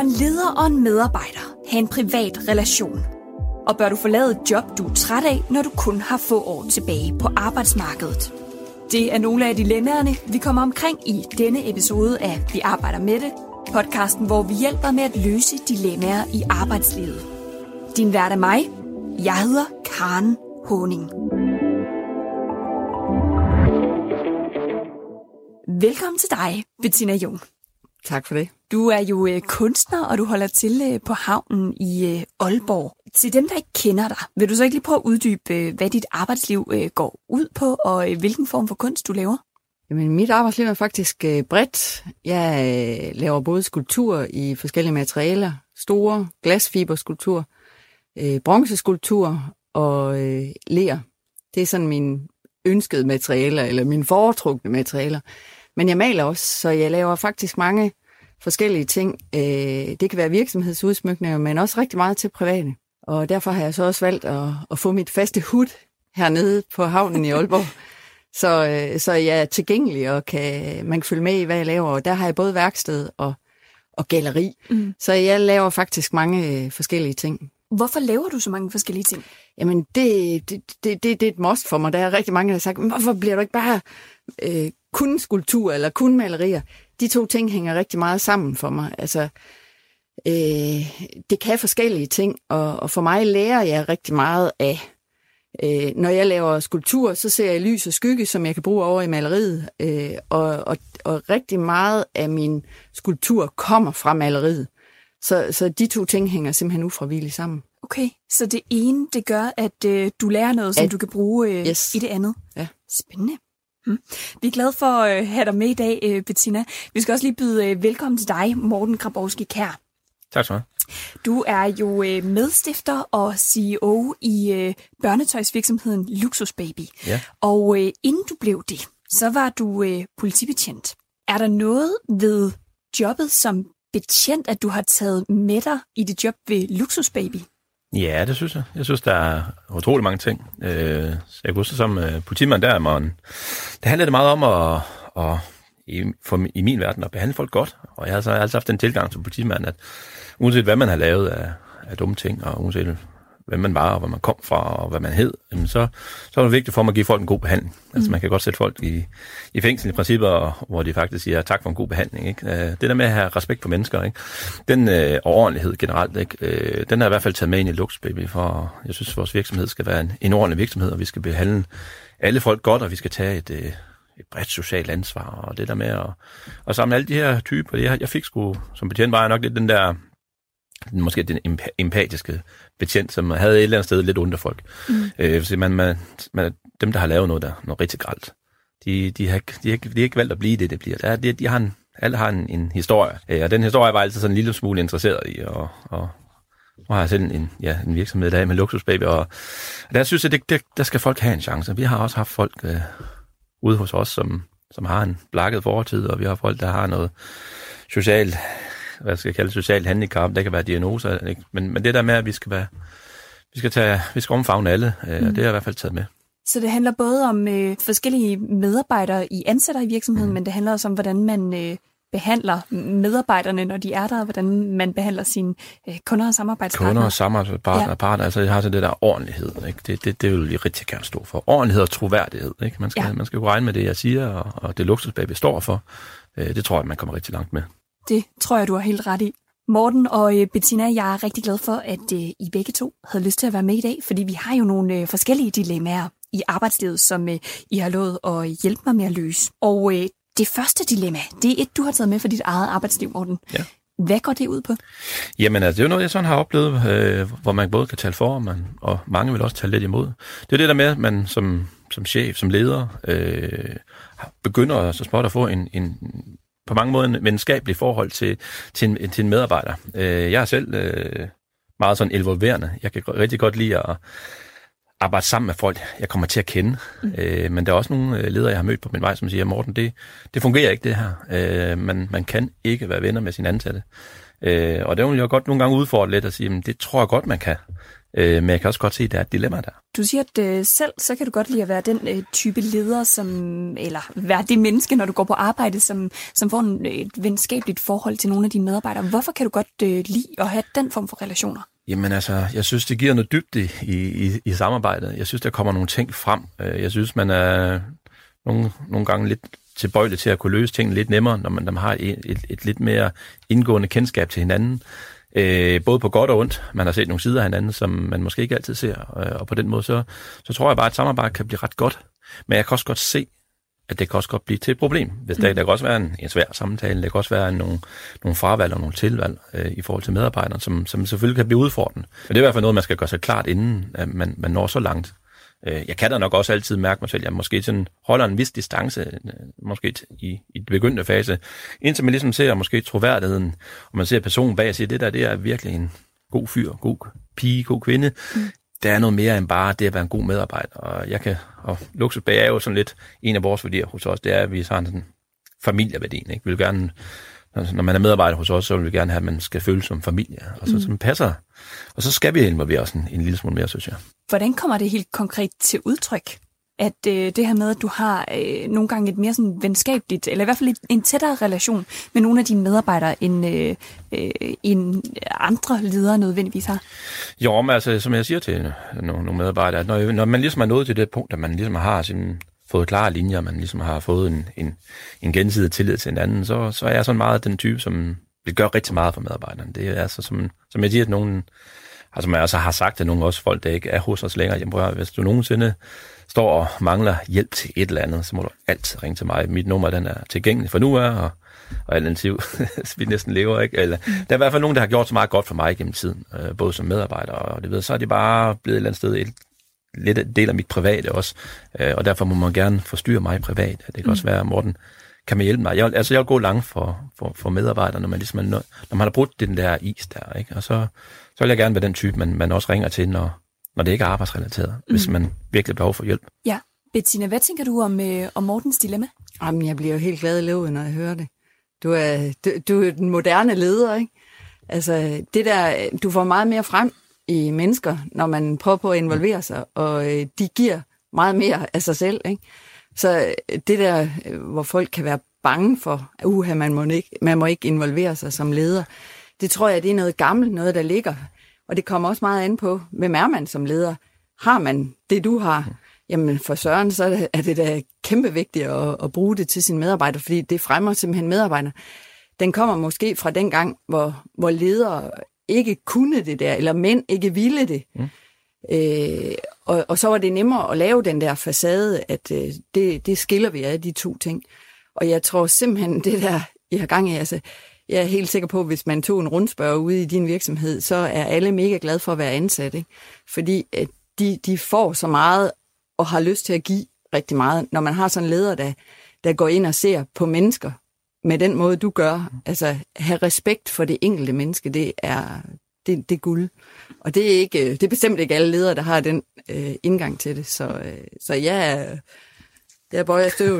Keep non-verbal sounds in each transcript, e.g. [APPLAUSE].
En leder og en medarbejder have en privat relation? Og bør du forlade et job, du er træt af, når du kun har få år tilbage på arbejdsmarkedet? Det er nogle af dilemmaerne, vi kommer omkring i denne episode af Vi arbejder med det, podcasten, hvor vi hjælper med at løse dilemmaer i arbejdslivet. Din vært er mig. Jeg hedder Karen Honing. Velkommen til dig, Bettina Jung. Tak for det. Du er jo øh, kunstner, og du holder til øh, på havnen i øh, Aalborg. Til dem, der ikke kender dig, vil du så ikke lige prøve at uddybe, øh, hvad dit arbejdsliv øh, går ud på, og øh, hvilken form for kunst du laver? Jamen, mit arbejdsliv er faktisk øh, bredt. Jeg øh, laver både skulpturer i forskellige materialer, store glasfiberskulpturer, øh, bronzeskulpturer og øh, ler. Det er sådan min ønskede materialer, eller mine foretrukne materialer. Men jeg maler også, så jeg laver faktisk mange forskellige ting. Øh, det kan være virksomhedsudsmykninger, men også rigtig meget til private. Og derfor har jeg så også valgt at, at få mit faste hud hernede på havnen i Aalborg. [LAUGHS] så, øh, så jeg er tilgængelig, og kan, man kan følge med i, hvad jeg laver. Og der har jeg både værksted og, og galleri. Mm. Så jeg laver faktisk mange øh, forskellige ting. Hvorfor laver du så mange forskellige ting? Jamen, det, det, det, det, det er et must for mig. Der er rigtig mange, der har sagt, hvorfor bliver du ikke bare øh, kun skulptur eller kun malerier? De to ting hænger rigtig meget sammen for mig. Altså, øh, det kan forskellige ting, og, og for mig lærer jeg rigtig meget af. Øh, når jeg laver skulptur, så ser jeg lys og skygge, som jeg kan bruge over i maleriet, øh, og, og, og rigtig meget af min skulptur kommer fra maleriet. Så, så de to ting hænger simpelthen ufravilligt sammen. Okay, så det ene, det gør, at øh, du lærer noget, som At- du kan bruge øh, Yes. i det andet. Ja. Spændende. Hmm. Vi er glade for at øh, have dig med i dag, øh, Bettina. Vi skal også lige byde øh, velkommen til dig, Morten Grabowski Kær. Tak skal du have. Du er jo medstifter og CEO i børnetøjsvirksomheden Luxus Baby. Ja. Og inden du blev det, så var du politibetjent. Er der noget ved jobbet som betjent, at du har taget med dig i dit job ved Luxus Baby? Ja, det synes jeg. Jeg synes, der er utrolig mange ting. Øh, så jeg kunne huske som øh, politimand der, man, det handlede det meget om at, at i, for, i min verden at behandle folk godt. Og jeg har så altid haft den tilgang som politimand, at uanset hvad man har lavet af, af dumme ting, og uanset hvem man var, og hvor man kom fra, og hvad man hed, jamen så, så er det vigtigt for mig at give folk en god behandling. Mm. Altså man kan godt sætte folk i, i fængsel i princippet, og, hvor de faktisk siger tak for en god behandling. Ikke? Øh, Det der med at have respekt for mennesker, ikke? den øh, og ordentlighed generelt, ikke? Øh, den har jeg i hvert fald taget med ind i Lux Baby, for jeg synes, at vores virksomhed skal være en, en ordentlig virksomhed, og vi skal behandle alle folk godt, og vi skal tage et, øh, et bredt socialt ansvar, og det der med at, at samle alle de her typer. Jeg, jeg fik sgu, som betjent var jeg nok lidt den der, måske den empa- empatiske betjent, som havde et eller andet sted lidt af folk. Mm. Øh, man, man, man, dem, der har lavet noget der, noget rigtig gralt, de, de, har, de, har, ikke- de har ikke valgt at blive det, det bliver. Der, de, de har en, alle har en, en historie, øh, og den historie var jeg altid sådan en lille smule interesseret i, og, og nu har jeg selv en, ja, en virksomhed der med luksusbaby, og der synes jeg, det, det, der skal folk have en chance. Vi har også haft folk øh, ude hos os, som, som har en blakket fortid, og vi har folk, der har noget socialt, hvad skal jeg kalde socialt handicap, det kan være diagnoser, ikke? Men, men det der med, at vi skal være, vi skal tage, vi skal omfavne alle, øh, mm. det har jeg i hvert fald taget med. Så det handler både om øh, forskellige medarbejdere i ansætter i virksomheden, mm. men det handler også om, hvordan man øh, behandler medarbejderne, når de er der, og hvordan man behandler sine øh, kunder og samarbejdspartnere. Kunder og samarbejdspartnere, ja. partner, altså jeg har så det der ordentlighed, ikke? Det, det, det vil jeg rigtig gerne stå for. Ordentlighed og troværdighed, ikke? Man skal, ja. man skal jo regne med det, jeg siger, og, og det luksusbag, står for. Øh, det tror jeg, man kommer rigtig langt med. Det tror jeg, du har helt ret i. Morten og øh, Bettina, jeg er rigtig glad for, at øh, I begge to havde lyst til at være med i dag, fordi vi har jo nogle øh, forskellige dilemmaer i arbejdslivet, som I har lovet at hjælpe mig med at løse. Og det første dilemma, det er et, du har taget med for dit eget arbejdsliv, Morten. Ja. Hvad går det ud på? Jamen, altså, det er jo noget, jeg sådan har oplevet, øh, hvor man både kan tale for, og, man, og mange vil også tale lidt imod. Det er det der med, at man som, som chef, som leder, øh, begynder så småt at få en, en på mange måder en venskabelig forhold til, til, en, til en medarbejder. Øh, jeg er selv øh, meget sådan involverende. Jeg kan rigtig godt lide at arbejde sammen med folk, jeg kommer til at kende. Mm. Øh, men der er også nogle øh, ledere, jeg har mødt på min vej, som siger, Morten, det, det fungerer ikke det her. Øh, man, man kan ikke være venner med sine ansatte. Øh, og det vil jeg godt nogle gange udfordre lidt og sige, men det tror jeg godt, man kan. Øh, men jeg kan også godt se, at der er et dilemma der. Du siger, at øh, selv så kan du godt lide at være den øh, type leder, som, eller være det menneske, når du går på arbejde, som, som får en, et venskabeligt forhold til nogle af dine medarbejdere. Hvorfor kan du godt øh, lide at have den form for relationer? Jamen altså, jeg synes, det giver noget dybde i, i, i samarbejdet. Jeg synes, der kommer nogle ting frem. Øh, jeg synes, man er nogle, nogle gange lidt tilbøjelig til at kunne løse tingene lidt nemmere, når man, når man har et, et, et lidt mere indgående kendskab til hinanden. Øh, både på godt og ondt. Man har set nogle sider af hinanden, som man måske ikke altid ser. Øh, og på den måde, så, så tror jeg bare, at samarbejdet kan blive ret godt. Men jeg kan også godt se, at det kan også godt blive til et problem. Hvis mm. der, der kan også være en, en svær samtale, der kan også være nogle, nogle fravalg og nogle tilvalg øh, i forhold til medarbejderne, som, som selvfølgelig kan blive udfordrende. Men det er i hvert fald noget, man skal gøre sig klart, inden at man, man når så langt. Øh, jeg kan da nok også altid mærke mig selv, at jeg måske sådan holder en vis distance, øh, måske i, i den begyndte fase, indtil man ligesom ser måske troværdigheden, og man ser personen bag og siger, det der, det er virkelig en god fyr, god pige, god kvinde. Mm. Der er noget mere end bare det at være en god medarbejder. Og jeg kan, og luksusbag er jo sådan lidt en af vores værdier hos os, det er, at vi har en sådan familieværdien. Ikke? Vi vil gerne når man er medarbejder hos os, så vil vi gerne have, at man skal føle som familie. Og så, mm. så passer. Og så skal vi involvere os en, en lille smule mere, synes jeg. Hvordan kommer det helt konkret til udtryk? At øh, det her med, at du har øh, nogle gange et mere sådan venskabeligt, eller i hvert fald en tættere relation med nogle af dine medarbejdere, end, øh, øh, end andre ledere nødvendigvis har? Jo, men altså, som jeg siger til nogle, nogle medarbejdere, at når, når man ligesom er nået til det punkt, at man ligesom har sin fået klare linjer, man ligesom har fået en, en, en gensidig tillid til hinanden, så, så er jeg sådan meget den type, som vil gøre rigtig meget for medarbejderne. Det er altså, som, som jeg siger, at nogen, altså man også har sagt til nogle også folk, der ikke er hos os længere, jamen, prøv, hvis du nogensinde står og mangler hjælp til et eller andet, så må du altid ringe til mig. Mit nummer den er tilgængelig for nu er, og, og alternativ, [LAUGHS] vi næsten lever, ikke? Eller. Der er i hvert fald nogen, der har gjort så meget godt for mig gennem tiden, øh, både som medarbejder, og det ved, så er de bare blevet et eller andet sted et lidt en del af mit private også, øh, og derfor må man gerne forstyrre mig privat. Det kan mm. også være, Morten, kan man hjælpe mig? Jeg, altså, jeg vil gå langt for, for, for medarbejdere, når man, ligesom, når, når man har brudt den der is der, ikke? og så, så vil jeg gerne være den type, man, man også ringer til, når, når det ikke er arbejdsrelateret, mm. hvis man virkelig har behov for hjælp. Ja. Bettina, hvad tænker du om, øh, om Mortens dilemma? Jamen, jeg bliver jo helt glad i løbet, når jeg hører det. Du er, du, du er den moderne leder, ikke? Altså, det der, du får meget mere frem i mennesker, når man prøver på at involvere sig, og øh, de giver meget mere af sig selv. Ikke? Så øh, det der, øh, hvor folk kan være bange for, at uh, man, må ikke, man må ikke involvere sig som leder, det tror jeg, det er noget gammelt, noget der ligger. Og det kommer også meget an på, hvem er man som leder? Har man det, du har? Jamen for Søren, så er det da kæmpe vigtigt at, at bruge det til sine medarbejdere, fordi det fremmer simpelthen medarbejdere. Den kommer måske fra den gang, hvor, hvor ledere ikke kunne det der, eller mænd ikke ville det. Mm. Øh, og, og så var det nemmere at lave den der facade, at øh, det, det skiller vi af de to ting. Og jeg tror simpelthen, det der, jeg har gang i, altså, jeg er helt sikker på, at hvis man tog en rundspørg ude i din virksomhed, så er alle mega glade for at være ansat. Ikke? Fordi at de, de får så meget og har lyst til at give rigtig meget, når man har sådan en leder, der, der går ind og ser på mennesker med den måde, du gør. Altså, have respekt for det enkelte menneske, det er, det, det er guld. Og det er, ikke, det er bestemt ikke alle ledere, der har den øh, indgang til det. Så, øh, så ja, jeg bøjer støv.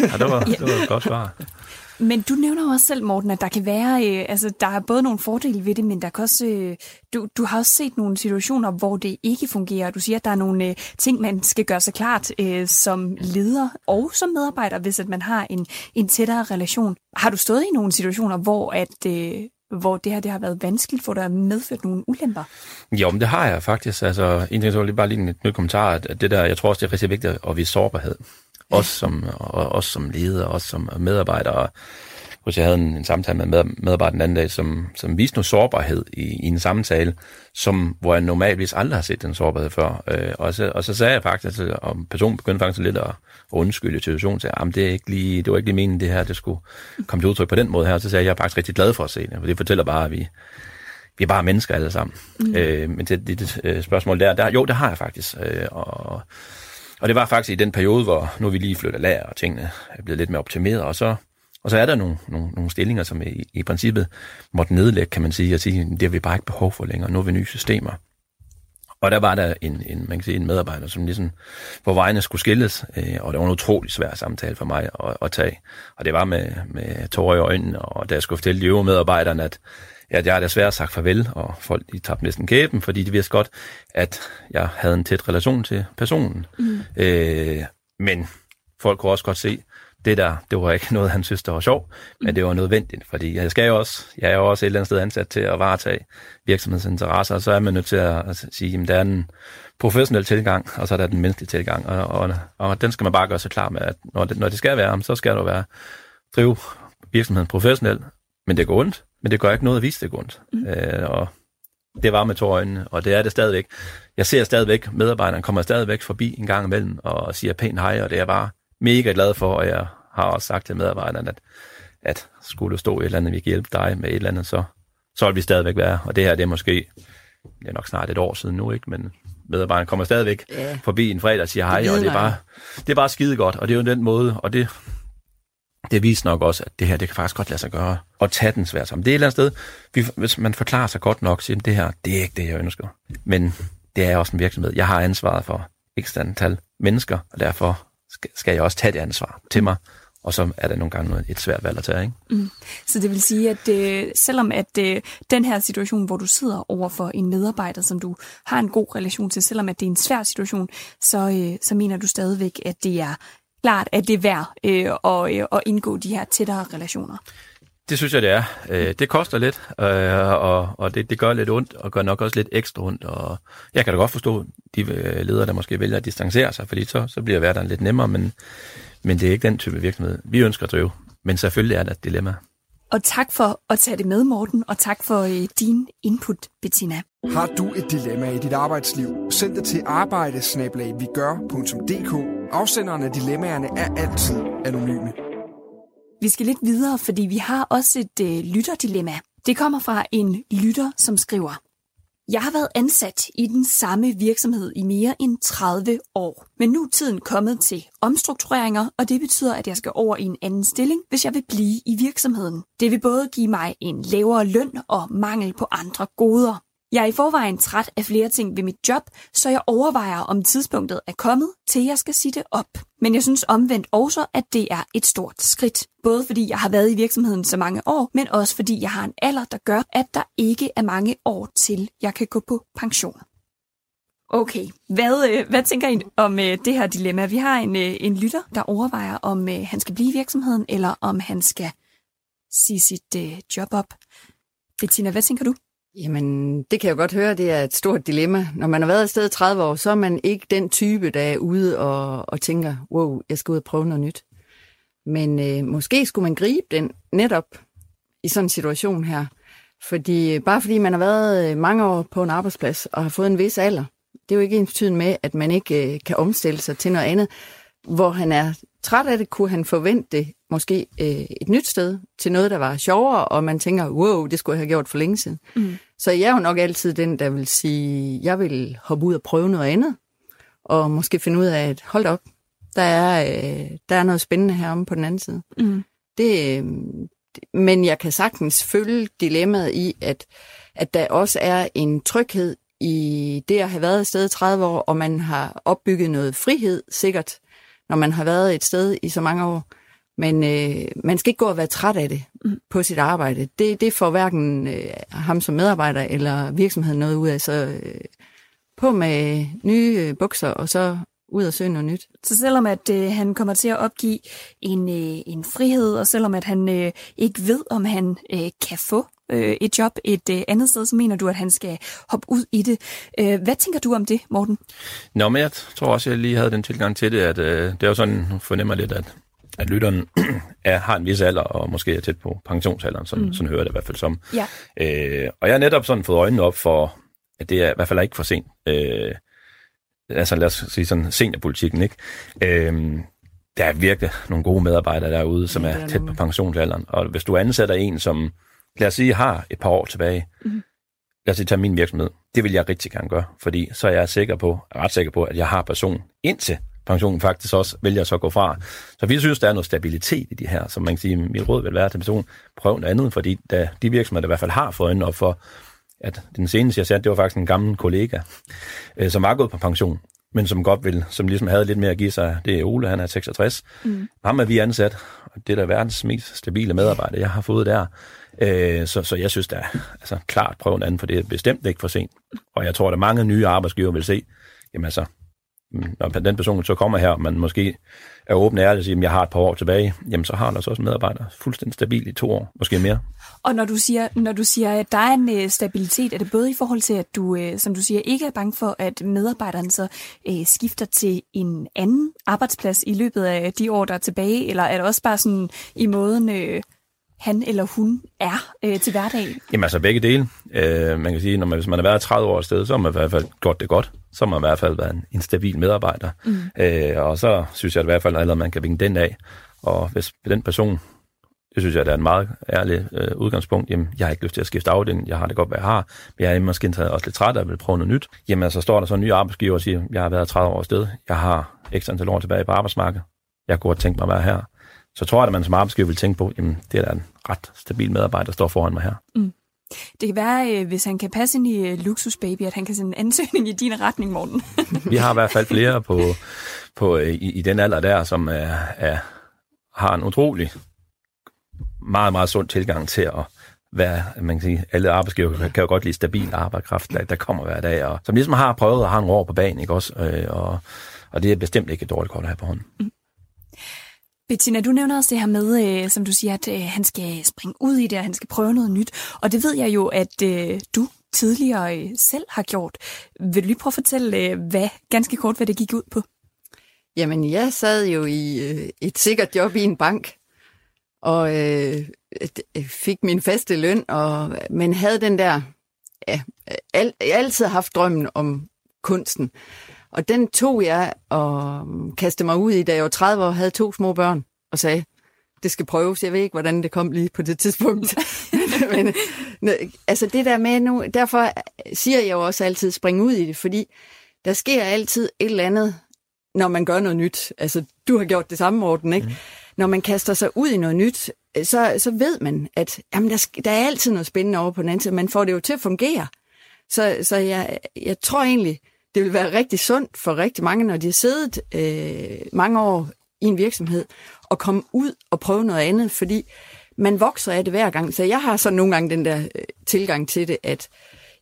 ja, det var, det var et godt svar. [LAUGHS] Men du nævner også selv, Morten, at der kan være, øh, altså der er både nogle fordele ved det, men der kan også, øh, du, du har også set nogle situationer, hvor det ikke fungerer. Du siger, at der er nogle øh, ting, man skal gøre sig klart øh, som leder og som medarbejder, hvis at man har en, en tættere relation. Har du stået i nogle situationer, hvor at øh, hvor det her det har været vanskeligt, for dig har medført nogle ulemper? Jo, men det har jeg faktisk. Altså, en ting så lige bare lige en ny kommentar, at det der, jeg tror også, det er rigtig vigtigt at vise sårbarhed. Også som, og, også som leder, også som medarbejder. Hvis jeg havde en, en samtale med medarbejderen den anden dag, som, som viste noget sårbarhed i, i en samtale, som, hvor jeg normalvis aldrig har set den sårbarhed før. Øh, og, så, og så sagde jeg faktisk, at om personen begyndte faktisk lidt at, at undskylde situationen, så jeg, det, er ikke lige, det var ikke lige meningen, det her det skulle komme til udtryk på den måde her. Og så sagde jeg, jeg er faktisk rigtig glad for at se det, for det fortæller bare, at vi, vi er bare mennesker alle sammen. Mm. Øh, men det, det, det spørgsmål der, der, jo, det har jeg faktisk. Øh, og, og det var faktisk i den periode, hvor nu er vi lige flyttet lager, og tingene er blevet lidt mere optimeret, og så og så er der nogle, nogle, nogle stillinger, som i, i princippet måtte nedlægge, kan man sige, og sige, det har vi bare ikke behov for længere. Nu er vi nye systemer. Og der var der en, en, man kan sige, en medarbejder, som ligesom på vejene skulle skilles, øh, og det var en utrolig svær samtale for mig at, at tage. Og det var med, med tårer i øjnene, og da jeg skulle fortælle de øvrige medarbejderne, at, at jeg har desværre sagt farvel, og folk de tabte næsten kæben, fordi de vidste godt, at jeg havde en tæt relation til personen. Mm. Øh, men folk kunne også godt se, det der, det var ikke [LAUGHS] noget, han synes, der var sjovt, men mm. det var nødvendigt, fordi jeg skal jo også, jeg er jo også et eller andet sted ansat til at varetage virksomhedsinteresser, og så er man nødt til at sige, at der er en professionel tilgang, og så er der den menneskelige tilgang, og, og, og den skal man bare gøre sig klar med, at når det, når det skal være, så skal du være drive virksomheden professionelt, men det går ondt, men det gør ikke noget at vise, det går ondt. Mm. Øh, og det var med to øjne, og det er det stadigvæk. Jeg ser stadigvæk, medarbejderen kommer stadigvæk forbi en gang imellem og siger pænt hej, og det er bare mega glad for, og jeg har også sagt til medarbejderne, at, at skulle du stå et eller andet, vi kan hjælpe dig med et eller andet, så, så vil vi stadigvæk være. Og det her, det er måske, det er nok snart et år siden nu, ikke? men medarbejderne kommer stadigvæk ja. forbi en fredag og siger hej, og det er, bare, det er bare skide godt, og det er jo den måde, og det, det viser nok også, at det her, det kan faktisk godt lade sig gøre, og tage den svært sammen. Det er et eller andet sted, vi, hvis man forklarer sig godt nok, siger, det her, det er ikke det, jeg ønsker. Men det er også en virksomhed. Jeg har ansvaret for ekstra antal mennesker, og derfor skal jeg også tage det ansvar til mig. Og så er det nogle gange et svært valg at tage. Ikke? Mm. Så det vil sige, at øh, selvom at øh, den her situation, hvor du sidder over for en medarbejder, som du har en god relation til, selvom at det er en svær situation, så, øh, så mener du stadigvæk, at det er klart, at det er værd øh, at, øh, at indgå de her tættere relationer. Det synes jeg, det er. Øh, det koster lidt, øh, og, og det, det gør lidt ondt, og gør nok også lidt ekstra ondt. Og jeg kan da godt forstå de øh, ledere, der måske vælger at distancere sig, fordi så, så bliver hverdagen lidt nemmere, men, men det er ikke den type virksomhed, vi ønsker at drive. Men selvfølgelig er der et dilemma. Og tak for at tage det med, Morten, og tak for øh, din input, Bettina. Har du et dilemma i dit arbejdsliv, send det til arbejdesnablag.dk. Afsenderne af dilemmaerne er altid anonyme. Vi skal lidt videre, fordi vi har også et øh, lytterdilemma. Det kommer fra en lytter, som skriver, jeg har været ansat i den samme virksomhed i mere end 30 år, men nu er tiden kommet til omstruktureringer, og det betyder, at jeg skal over i en anden stilling, hvis jeg vil blive i virksomheden. Det vil både give mig en lavere løn og mangel på andre goder. Jeg er i forvejen træt af flere ting ved mit job, så jeg overvejer, om tidspunktet er kommet, til jeg skal sige det op. Men jeg synes omvendt også, at det er et stort skridt. Både fordi jeg har været i virksomheden så mange år, men også fordi jeg har en alder, der gør, at der ikke er mange år til, jeg kan gå på pension. Okay, hvad, øh, hvad tænker I om øh, det her dilemma? Vi har en, øh, en lytter, der overvejer, om han skal blive i virksomheden, eller om han skal sige sit job op. Bettina, hvad tænker du? Jamen, det kan jeg godt høre, det er et stort dilemma. Når man har været afsted 30 år, så er man ikke den type, der er ude og, og tænker, wow, jeg skal ud og prøve noget nyt. Men øh, måske skulle man gribe den netop i sådan en situation her. Fordi øh, bare fordi man har været øh, mange år på en arbejdsplads og har fået en vis alder, det er jo ikke ens med, at man ikke øh, kan omstille sig til noget andet. Hvor han er træt af det, kunne han forvente det måske øh, et nyt sted til noget, der var sjovere, og man tænker, wow, det skulle jeg have gjort for længe siden. Mm. Så jeg er jo nok altid den, der vil sige, jeg vil hoppe ud og prøve noget andet, og måske finde ud af, at hold op, der er, øh, der er noget spændende heromme på den anden side. Mm. Det, øh, men jeg kan sagtens følge dilemmaet i, at, at der også er en tryghed i det at have været et sted i 30 år, og man har opbygget noget frihed, sikkert, når man har været et sted i så mange år. Men øh, man skal ikke gå og være træt af det mm. på sit arbejde. Det, det får hverken øh, ham som medarbejder eller virksomheden noget ud af. Så øh, på med nye øh, bukser, og så ud og søge noget nyt. Så selvom at øh, han kommer til at opgive en, øh, en frihed, og selvom at han øh, ikke ved, om han øh, kan få øh, et job et øh, andet sted, så mener du, at han skal hoppe ud i det. Øh, hvad tænker du om det, Morten? Nå, men jeg tror også, jeg lige havde den tilgang til det, at øh, det er jo sådan, fornemmer lidt, at at lytteren [CLEARS THROAT] er, har en vis alder, og måske er tæt på pensionsalderen, sådan, mm. sådan hører det i hvert fald som. Ja. Øh, og jeg har netop sådan fået øjnene op for, at det er i hvert fald ikke for sent. Øh, altså lad os sige sådan seniorpolitikken, ikke? Øh, der er virkelig nogle gode medarbejdere derude, som ja, er, er tæt på pensionsalderen. Og hvis du ansætter en, som lad os sige, har et par år tilbage, mm. lad os sige, tage min virksomhed, det vil jeg rigtig gerne gøre, fordi så er jeg sikker på, ret sikker på, at jeg har person indtil pensionen faktisk også vælger så at gå fra. Så vi synes, der er noget stabilitet i de her, som man kan sige, mit råd vil være til person, prøv noget andet, fordi da de virksomheder, der i hvert fald har fået øjnene op for, at den seneste, jeg sagde, det var faktisk en gammel kollega, øh, som var gået på pension, men som godt vil, som ligesom havde lidt mere at give sig. Det er Ole, han er 66. Mm. Ham er vi ansat, og det er da verdens mest stabile medarbejder, jeg har fået der. Øh, så, så jeg synes da, altså klart prøv en anden, for det er bestemt ikke for sent. Og jeg tror, at mange nye arbejdsgiver vil se, jamen altså, mm, når den person så kommer her, og man måske er åben og ærlig og siger, at jeg har et par år tilbage, jamen så har der så også medarbejdere fuldstændig stabil i to år, måske mere. Og når du siger, når du siger at der er en øh, stabilitet, er det både i forhold til, at du, øh, som du siger, ikke er bange for, at medarbejderen så øh, skifter til en anden arbejdsplads i løbet af de år, der er tilbage, eller er det også bare sådan i måden, øh, han eller hun er øh, til hverdag? Jamen altså begge dele. Øh, man kan sige, når man, hvis man har været 30 år sted, så har man i hvert fald gjort det godt. Så har man i hvert fald været en, en stabil medarbejder. Mm. Øh, og så synes jeg i hvert fald, at man kan vinge den af. Og hvis den person, det synes jeg, det er en meget ærlig øh, udgangspunkt, jamen jeg har ikke lyst til at skifte afdeling, jeg har det godt, hvad jeg har, men jeg er måske også lidt træt og vil prøve noget nyt. Jamen så står der så en ny arbejdsgiver og siger, jeg har været 30 år sted, jeg har ekstra antal år tilbage på arbejdsmarkedet, jeg kunne godt tænke mig at være her så tror jeg, at man som arbejdsgiver vil tænke på, jamen det er da en ret stabil medarbejder, der står foran mig her. Mm. Det kan være, øh, hvis han kan passe ind i øh, Luxus Baby, at han kan sende en ansøgning i din retning, Morten. [LAUGHS] Vi har i hvert fald flere på, på, øh, i, i den alder der, som er, er, har en utrolig meget, meget sund tilgang til at være, man kan sige, alle arbejdsgiver kan jo godt lide stabil arbejdskraft, der, der kommer hver dag, og som ligesom har prøvet at have en år på banen, ikke også? Og, og det er bestemt ikke et dårligt kort at have på hånden. Mm. Bettina, du nævner også det her med, øh, som du siger, at øh, han skal springe ud i det, og han skal prøve noget nyt. Og det ved jeg jo, at øh, du tidligere øh, selv har gjort. Vil du lige prøve at fortælle, øh, hvad, ganske kort, hvad det gik ud på? Jamen, jeg sad jo i øh, et sikkert job i en bank, og øh, øh fik min faste løn, og, men havde den der, ja, al, jeg altid haft drømmen om kunsten. Og den tog jeg og kastede mig ud i, da jeg var 30 år havde to små børn, og sagde, det skal prøves. Jeg ved ikke, hvordan det kom lige på det tidspunkt. [LAUGHS] [LAUGHS] Men, altså det der med nu, derfor siger jeg jo også altid, spring ud i det, fordi der sker altid et eller andet, når man gør noget nyt. Altså, du har gjort det samme, Morten, ikke? Mm. Når man kaster sig ud i noget nyt, så, så ved man, at jamen, der, der er altid noget spændende over på den anden side. Man får det jo til at fungere. Så, så jeg, jeg tror egentlig, det vil være rigtig sundt for rigtig mange, når de har siddet øh, mange år i en virksomhed, og komme ud og prøve noget andet, fordi man vokser af det hver gang. Så jeg har så nogle gange den der øh, tilgang til det, at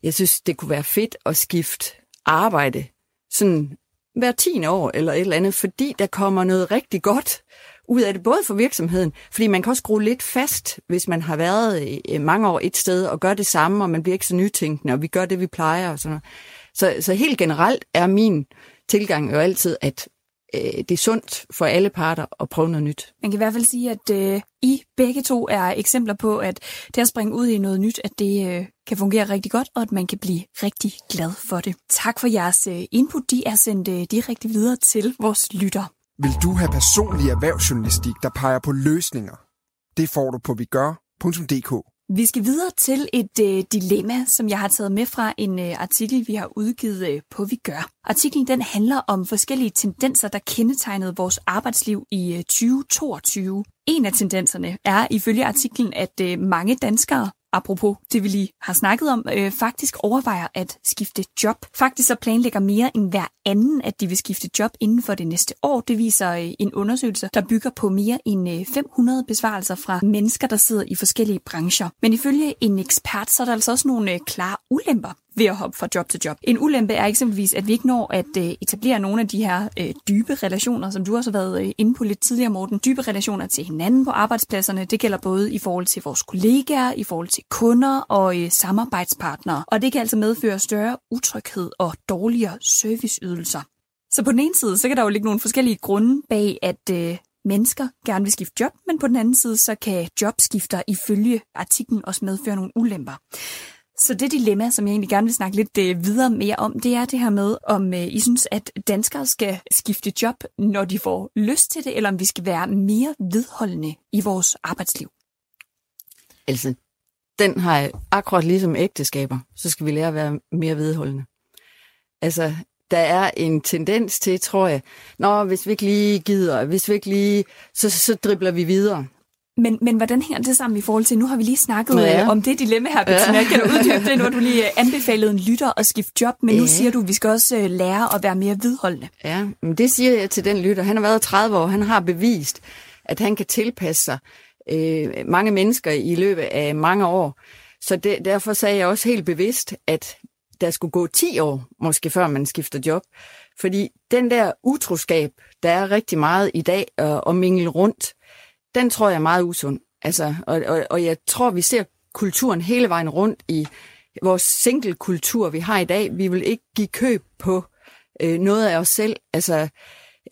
jeg synes, det kunne være fedt at skifte arbejde sådan hver 10 år eller et eller andet, fordi der kommer noget rigtig godt ud af det, både for virksomheden, fordi man kan også skrue lidt fast, hvis man har været øh, mange år et sted og gør det samme, og man bliver ikke så nytænkende, og vi gør det, vi plejer og sådan noget. Så, så helt generelt er min tilgang jo altid, at øh, det er sundt for alle parter at prøve noget nyt. Man kan i hvert fald sige, at øh, I begge to er eksempler på, at det at springe ud i noget nyt, at det øh, kan fungere rigtig godt, og at man kan blive rigtig glad for det. Tak for jeres øh, input. De er sendt øh, direkte videre til vores lytter. Vil du have personlig erhvervsjournalistik, der peger på løsninger? Det får du på vigør.dk. Vi skal videre til et øh, dilemma, som jeg har taget med fra en øh, artikel, vi har udgivet øh, på Vi Gør. Artiklen den handler om forskellige tendenser, der kendetegnede vores arbejdsliv i øh, 2022. En af tendenserne er ifølge artiklen, at øh, mange danskere apropos det vi lige har snakket om, øh, faktisk overvejer at skifte job. Faktisk så planlægger mere end hver anden, at de vil skifte job inden for det næste år. Det viser øh, en undersøgelse, der bygger på mere end øh, 500 besvarelser fra mennesker, der sidder i forskellige brancher. Men ifølge en ekspert, så er der altså også nogle øh, klare ulemper ved at hoppe fra job til job. En ulempe er eksempelvis, at vi ikke når at øh, etablere nogle af de her øh, dybe relationer, som du også har været øh, inde på lidt tidligere, Morten. Dybe relationer til hinanden på arbejdspladserne. Det gælder både i forhold til vores kollegaer, i forhold til kunder og øh, samarbejdspartnere. Og det kan altså medføre større utryghed og dårligere serviceydelser. Så på den ene side, så kan der jo ligge nogle forskellige grunde bag, at øh, mennesker gerne vil skifte job, men på den anden side, så kan jobskifter ifølge artiklen også medføre nogle ulemper. Så det dilemma, som jeg egentlig gerne vil snakke lidt øh, videre mere om, det er det her med, om øh, I synes, at danskere skal skifte job, når de får lyst til det, eller om vi skal være mere vedholdende i vores arbejdsliv. Altså, den har jeg akkurat ligesom ægteskaber, så skal vi lære at være mere vedholdende. Altså, der er en tendens til, tror jeg, når hvis vi ikke lige gider, hvis vi ikke lige, så, så dribler vi videre. Men, men hvordan hænger det sammen i forhold til, nu har vi lige snakket ja. om det dilemma her, Bettina. Ja. Kan du uddybe det? Har du lige anbefalet en lytter at skifte job, men ja. nu siger du, at vi skal også lære at være mere vedholdende. Ja, men det siger jeg til den lytter. Han har været 30 år, han har bevist, at han kan tilpasse sig øh, mange mennesker i løbet af mange år. Så det, derfor sagde jeg også helt bevidst, at der skulle gå 10 år, måske før man skifter job. Fordi den der utroskab, der er rigtig meget i dag at, at mingle rundt, den tror jeg er meget usund. Altså, og, og, og jeg tror, vi ser kulturen hele vejen rundt i vores single-kultur, vi har i dag. Vi vil ikke give køb på øh, noget af os selv, altså,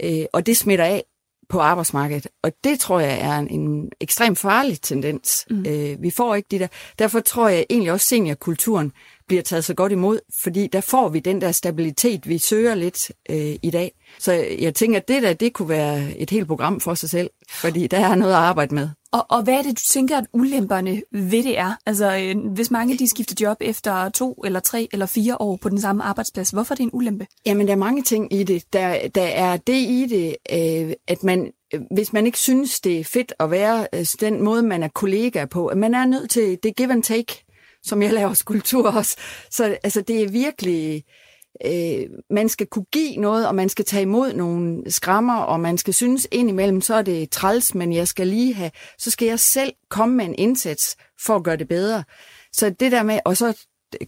øh, og det smitter af på arbejdsmarkedet. Og det tror jeg er en, en ekstremt farlig tendens. Mm. Øh, vi får ikke de der. Derfor tror jeg egentlig også, seniorkulturen bliver taget så godt imod, fordi der får vi den der stabilitet, vi søger lidt øh, i dag. Så jeg tænker, at det der, det kunne være et helt program for sig selv, fordi der er noget at arbejde med. Og, og hvad er det, du tænker, at ulemperne ved det er? Altså, øh, hvis mange de skifter job efter to eller tre eller fire år på den samme arbejdsplads, hvorfor er det en ulempe? Jamen, der er mange ting i det. Der, der er det i det, øh, at man, hvis man ikke synes, det er fedt at være øh, den måde, man er kollega på, at man er nødt til, det give and take som jeg laver skulptur også. Så altså, det er virkelig, øh, man skal kunne give noget, og man skal tage imod nogle skrammer, og man skal synes indimellem, så er det træls, men jeg skal lige have, så skal jeg selv komme med en indsats for at gøre det bedre. Så det der med, og så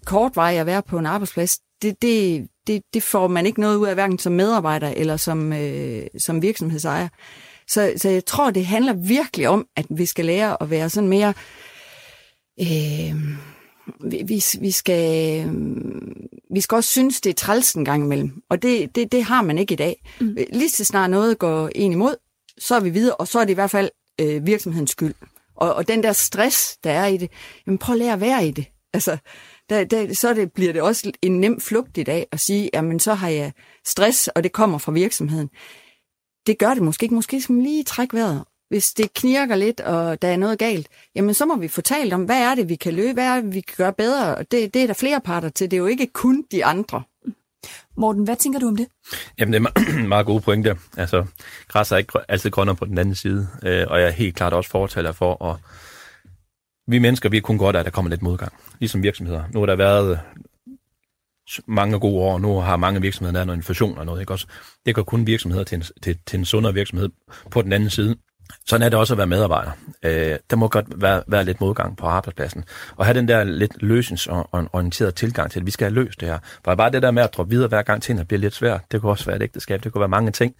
kort vej at være på en arbejdsplads, det, det, det, det får man ikke noget ud af, hverken som medarbejder eller som, øh, som virksomhedsejer. Så, så jeg tror, det handler virkelig om, at vi skal lære at være sådan mere... Øh, vi, vi, vi, skal, vi skal også synes, det er træls en gang imellem. Og det, det, det har man ikke i dag. Mm. Lige så snart noget går en imod, så er vi videre, og så er det i hvert fald øh, virksomhedens skyld. Og, og den der stress, der er i det, jamen prøv at lære at være i det. Altså, der, der, så det, bliver det også en nem flugt i dag at sige, jamen så har jeg stress, og det kommer fra virksomheden. Det gør det måske ikke. Måske skal man lige trække vejret hvis det knirker lidt, og der er noget galt, jamen så må vi få talt om, hvad er det, vi kan løbe, hvad er det, vi kan gøre bedre, og det, det er der flere parter til, det er jo ikke kun de andre. Morten, hvad tænker du om det? Jamen, det er meget [CLEARS THROAT] gode pointer. Altså, græs er ikke altid grønnere på den anden side, øh, og jeg er helt klart også fortaler for, at vi mennesker, vi er kun godt af, at der kommer lidt modgang, ligesom virksomheder. Nu har der været mange gode år, nu har mange virksomheder der noget inflation og noget, ikke også? Det gør kun virksomheder til en, til, til en sundere virksomhed på den anden side. Sådan er det også at være medarbejder. Øh, der må godt være, være lidt modgang på arbejdspladsen. Og have den der lidt løsningsorienterede tilgang til, at vi skal have løst det her. For bare det der med at droppe videre hver gang tingene bliver lidt svært, det kan også være et ægteskab, det kunne være mange ting.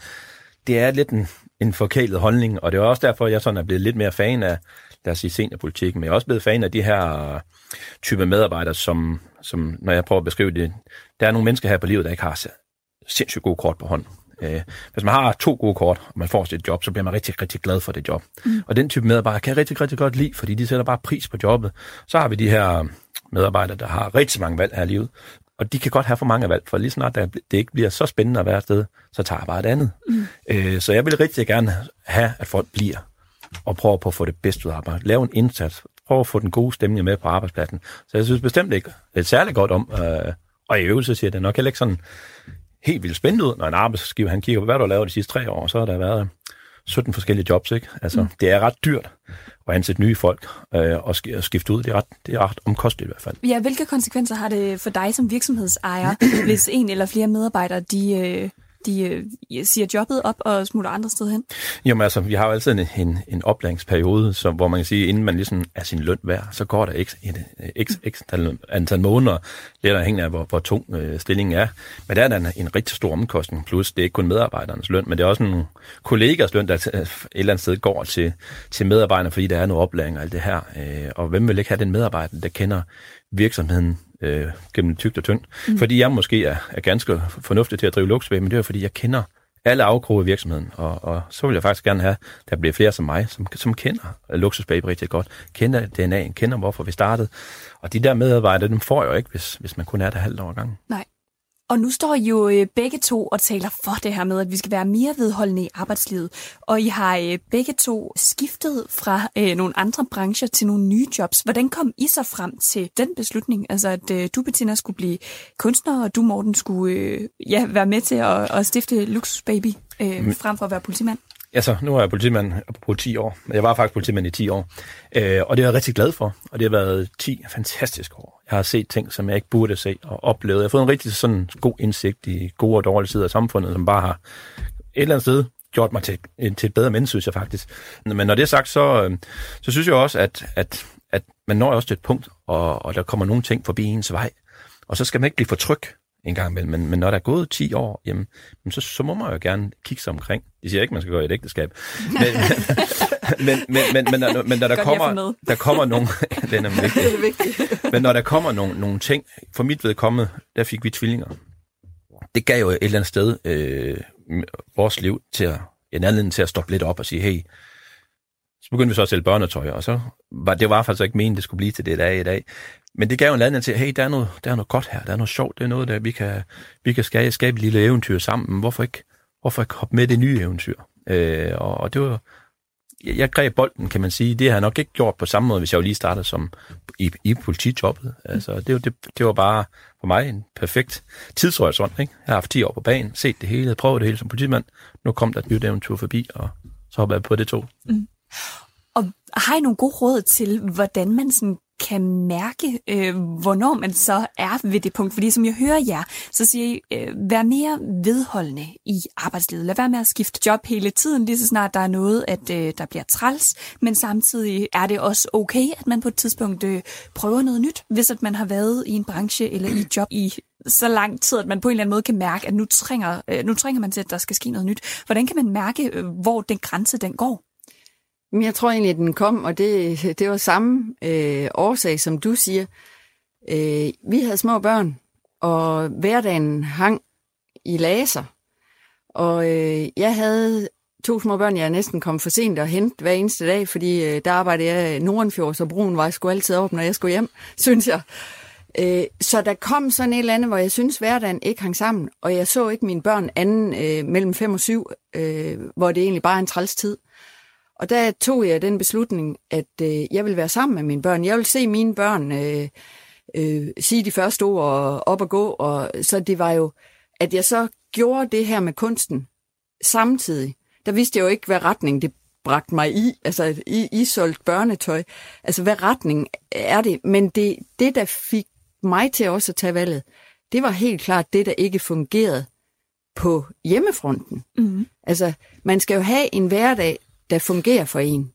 Det er lidt en, en forkælet holdning, og det er også derfor, jeg sådan er blevet lidt mere fan af, lad os sige, seniorpolitikken, men jeg er også blevet fan af de her øh, type medarbejdere, som, som, når jeg prøver at beskrive det, der er nogle mennesker her på livet, der ikke har sindssygt gode kort på hånden. Øh, hvis man har to gode kort, og man får sit job, så bliver man rigtig, rigtig glad for det job. Mm. Og den type medarbejdere kan jeg rigtig, rigtig godt lide, fordi de sætter bare pris på jobbet. Så har vi de her medarbejdere, der har rigtig mange valg her i livet, og de kan godt have for mange valg, for lige snart det ikke bliver så spændende at være afsted, så tager jeg bare et andet. Mm. Øh, så jeg vil rigtig gerne have, at folk bliver og prøver på at få det bedste ud af arbejdet. Lave en indsats. Prøv at få den gode stemning med på arbejdspladsen. Så jeg synes bestemt ikke, det er særligt godt om, øh, og i øvelse siger det nok heller ikke sådan helt vildt spændende ud, når en arbejdsgiver han kigger på, hvad du har lavet de sidste tre år, så har der været 17 forskellige jobs, ikke? Altså, mm. det er ret dyrt at ansætte nye folk øh, og skifte ud. Det er, ret, det er ret omkosteligt i hvert fald. Ja, hvilke konsekvenser har det for dig som virksomhedsejer, hvis en eller flere medarbejdere, de, øh, de øh, siger jobbet op og smutter andre steder hen? Jamen altså, vi har jo altid en, en, en oplæringsperiode, så, hvor man kan sige, inden man ligesom er sin løn værd, så går der x, et, x, x antal, antal måneder, lidt afhængig af, hvor, hvor tung øh, stillingen er. Men der er der en, en rigtig stor omkostning, plus det er ikke kun medarbejdernes løn, men det er også en kollegers løn, der et eller andet sted går til, til medarbejderne, fordi der er noget oplæring og alt det her. Øh, og hvem vil ikke have den medarbejder, der kender virksomheden øh, gennem tygt og tyndt. Mm. Fordi jeg måske er, er ganske fornuftig til at drive luksusbag, men det er fordi, jeg kender alle afkroge i virksomheden, og, og så vil jeg faktisk gerne have, at der bliver flere som mig, som, som kender luksusbaby rigtig godt, kender DNA'en, kender hvorfor vi startede, og de der medarbejdere, dem får jeg jo ikke, hvis, hvis man kun er der halvt år gang. Nej. Og nu står I jo øh, begge to og taler for det her med, at vi skal være mere vedholdende i arbejdslivet. Og I har øh, begge to skiftet fra øh, nogle andre brancher til nogle nye jobs. Hvordan kom I så frem til den beslutning? Altså, at du, Bettina, skulle blive kunstner, og du, Morten, skulle ja, være med til at, at stifte Luxus Baby, øh, frem for at være politimand? Altså, nu er jeg politimand på 10 år. Jeg var faktisk politimand i 10 år. Øh, og det er jeg rigtig glad for. Og det har været 10 fantastiske år. Jeg har set ting, som jeg ikke burde se og oplevet. Jeg har fået en rigtig sådan god indsigt i gode og dårlige sider af samfundet, som bare har et eller andet sted gjort mig til, til et bedre menneske, synes jeg faktisk. Men når det er sagt, så, øh, så synes jeg også, at, at, at man når også til et punkt, og, og der kommer nogle ting forbi ens vej. Og så skal man ikke blive for tryg en gang imellem. Men, men når der er gået 10 år, jamen, så, så må man jo gerne kigge sig omkring. De siger ikke, man skal gå i et ægteskab. Men, men, men, men, men, men, men når der kommer, der kommer nogle... det er vigtigt. Men når der kommer nogle, nogle ting, for mit vedkommende, der fik vi tvillinger. Det gav jo et eller andet sted øh, vores liv til at, en anledning til at stoppe lidt op og sige, hey, så begyndte vi så at sælge børnetøj, og så var det var faktisk ikke meningen, det skulle blive til det, der er i dag. Men det gav jo en anledning til, hey, der er, noget, der er noget godt her, der er noget sjovt, det er noget, der vi kan, vi kan skabe, skabe et lille eventyr sammen. Hvorfor ikke, hvorfor ikke hoppe med det nye eventyr? Øh, og, og det var, jeg, jeg greb bolden, kan man sige. Det har jeg nok ikke gjort på samme måde, hvis jeg jo lige startede som i, i politijobbet. Altså, det, det, det var bare for mig en perfekt tidshorisont. Ikke? Jeg har haft 10 år på banen, set det hele, prøvet det hele som politimand. Nu kom der et nyt eventyr forbi, og så hoppede jeg på det to. Mm. Og har I nogle gode råd til, hvordan man sådan kan mærke, øh, hvornår man så er ved det punkt. Fordi som jeg hører jer, så siger I, øh, vær mere vedholdende i arbejdslivet. Lad være med at skifte job hele tiden, lige så snart der er noget, at øh, der bliver træls. Men samtidig er det også okay, at man på et tidspunkt øh, prøver noget nyt, hvis at man har været i en branche eller i et job i så lang tid, at man på en eller anden måde kan mærke, at nu trænger, øh, nu trænger man til, at der skal ske noget nyt. Hvordan kan man mærke, øh, hvor den grænse den går? Men jeg tror egentlig, at den kom, og det, det var samme øh, årsag, som du siger. Øh, vi havde små børn, og hverdagen hang i laser. Og øh, jeg havde to små børn, jeg næsten kom for sent og hente hver eneste dag, fordi øh, der arbejdede jeg Nordenfjord, så broen var skulle altid op, når jeg skulle hjem, [LAUGHS] synes jeg. Øh, så der kom sådan et eller andet, hvor jeg synes, hverdagen ikke hang sammen, og jeg så ikke mine børn anden øh, mellem 5 og 7, øh, hvor det egentlig bare er en træls tid. Og der tog jeg den beslutning, at øh, jeg vil være sammen med mine børn. Jeg vil se mine børn øh, øh, sige de første ord og op og gå. Og så det var jo, at jeg så gjorde det her med kunsten samtidig. Der vidste jeg jo ikke, hvad retning det bragte mig i. Altså, I, I solgte børnetøj. Altså, hvad retning er det? Men det, det, der fik mig til også at tage valget, det var helt klart det, der ikke fungerede på hjemmefronten. Mm. Altså, man skal jo have en hverdag, der fungerer for en,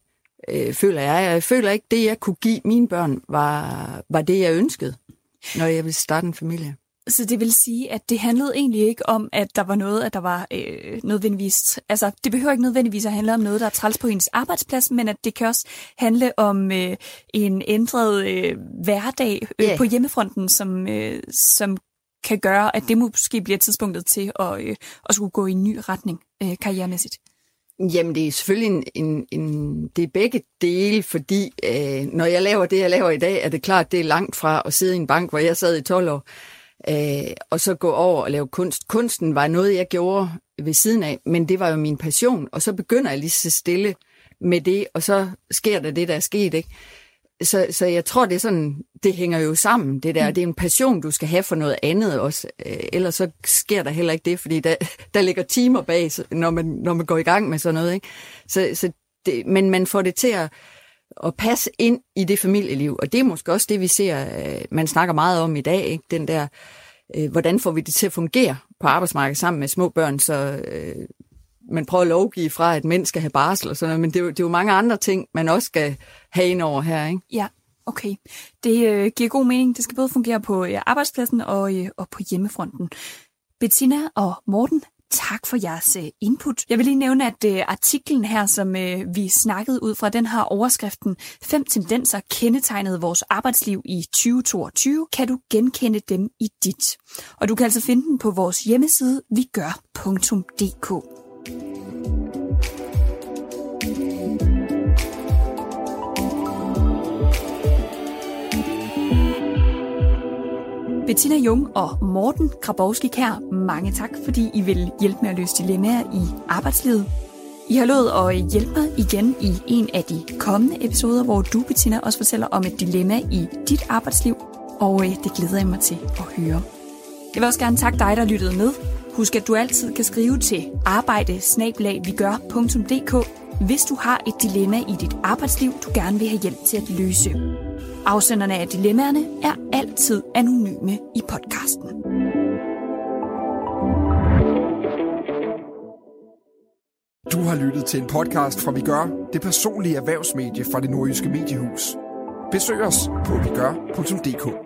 øh, føler jeg. Jeg føler ikke, det jeg kunne give mine børn, var, var det, jeg ønskede, når jeg ville starte en familie. Så det vil sige, at det handlede egentlig ikke om, at der var noget, at der var øh, nødvendigvis... Altså, det behøver ikke nødvendigvis at handle om noget, der er træls på ens arbejdsplads, men at det kan også handle om øh, en ændret øh, hverdag øh, yeah. på hjemmefronten, som, øh, som kan gøre, at det måske bliver tidspunktet til at, øh, at skulle gå i en ny retning øh, karrieremæssigt. Jamen, det er selvfølgelig en, en, en, det er begge dele, fordi øh, når jeg laver det, jeg laver i dag, er det klart, det er langt fra at sidde i en bank, hvor jeg sad i 12 år, øh, og så gå over og lave kunst. Kunsten var noget, jeg gjorde ved siden af, men det var jo min passion, og så begynder jeg lige så stille med det, og så sker der det, der er sket, ikke? Så, så jeg tror, det er sådan, det hænger jo sammen, det der. Mm. Det er en passion, du skal have for noget andet også. Øh, ellers så sker der heller ikke det, fordi der, [LAUGHS] der ligger timer bag, når man, når man går i gang med sådan noget. Ikke? Så, så det, men man får det til at, at passe ind i det familieliv, og det er måske også det, vi ser, øh, man snakker meget om i dag, ikke? den der, øh, hvordan får vi det til at fungere på arbejdsmarkedet sammen med små børn, så man prøver at lovgive fra, at mænd skal have barsel og sådan noget, men det er, jo, det er jo mange andre ting, man også skal have ind over her, ikke? Ja, okay. Det øh, giver god mening. Det skal både fungere på øh, arbejdspladsen og, øh, og på hjemmefronten. Bettina og Morten, tak for jeres øh, input. Jeg vil lige nævne, at øh, artiklen her, som øh, vi snakkede ud fra, den har overskriften Fem tendenser kendetegnede vores arbejdsliv i 2022. Kan du genkende dem i dit? Og du kan altså finde den på vores hjemmeside vigør.dk. Bettina Jung og Morten Krabowski Kær, mange tak, fordi I vil hjælpe med at løse dilemmaer i arbejdslivet. I har lovet at hjælpe mig igen i en af de kommende episoder, hvor du, Bettina, også fortæller om et dilemma i dit arbejdsliv, og øh, det glæder jeg mig til at høre. Jeg vil også gerne takke dig, der lyttede med. Husk, at du altid kan skrive til arbejde hvis du har et dilemma i dit arbejdsliv, du gerne vil have hjælp til at løse. Afsenderne af dilemmaerne er altid anonyme i podcasten. Du har lyttet til en podcast fra Vi Gør, det personlige erhvervsmedie fra det nordjyske mediehus. Besøg os på vigør.dk.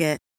Target.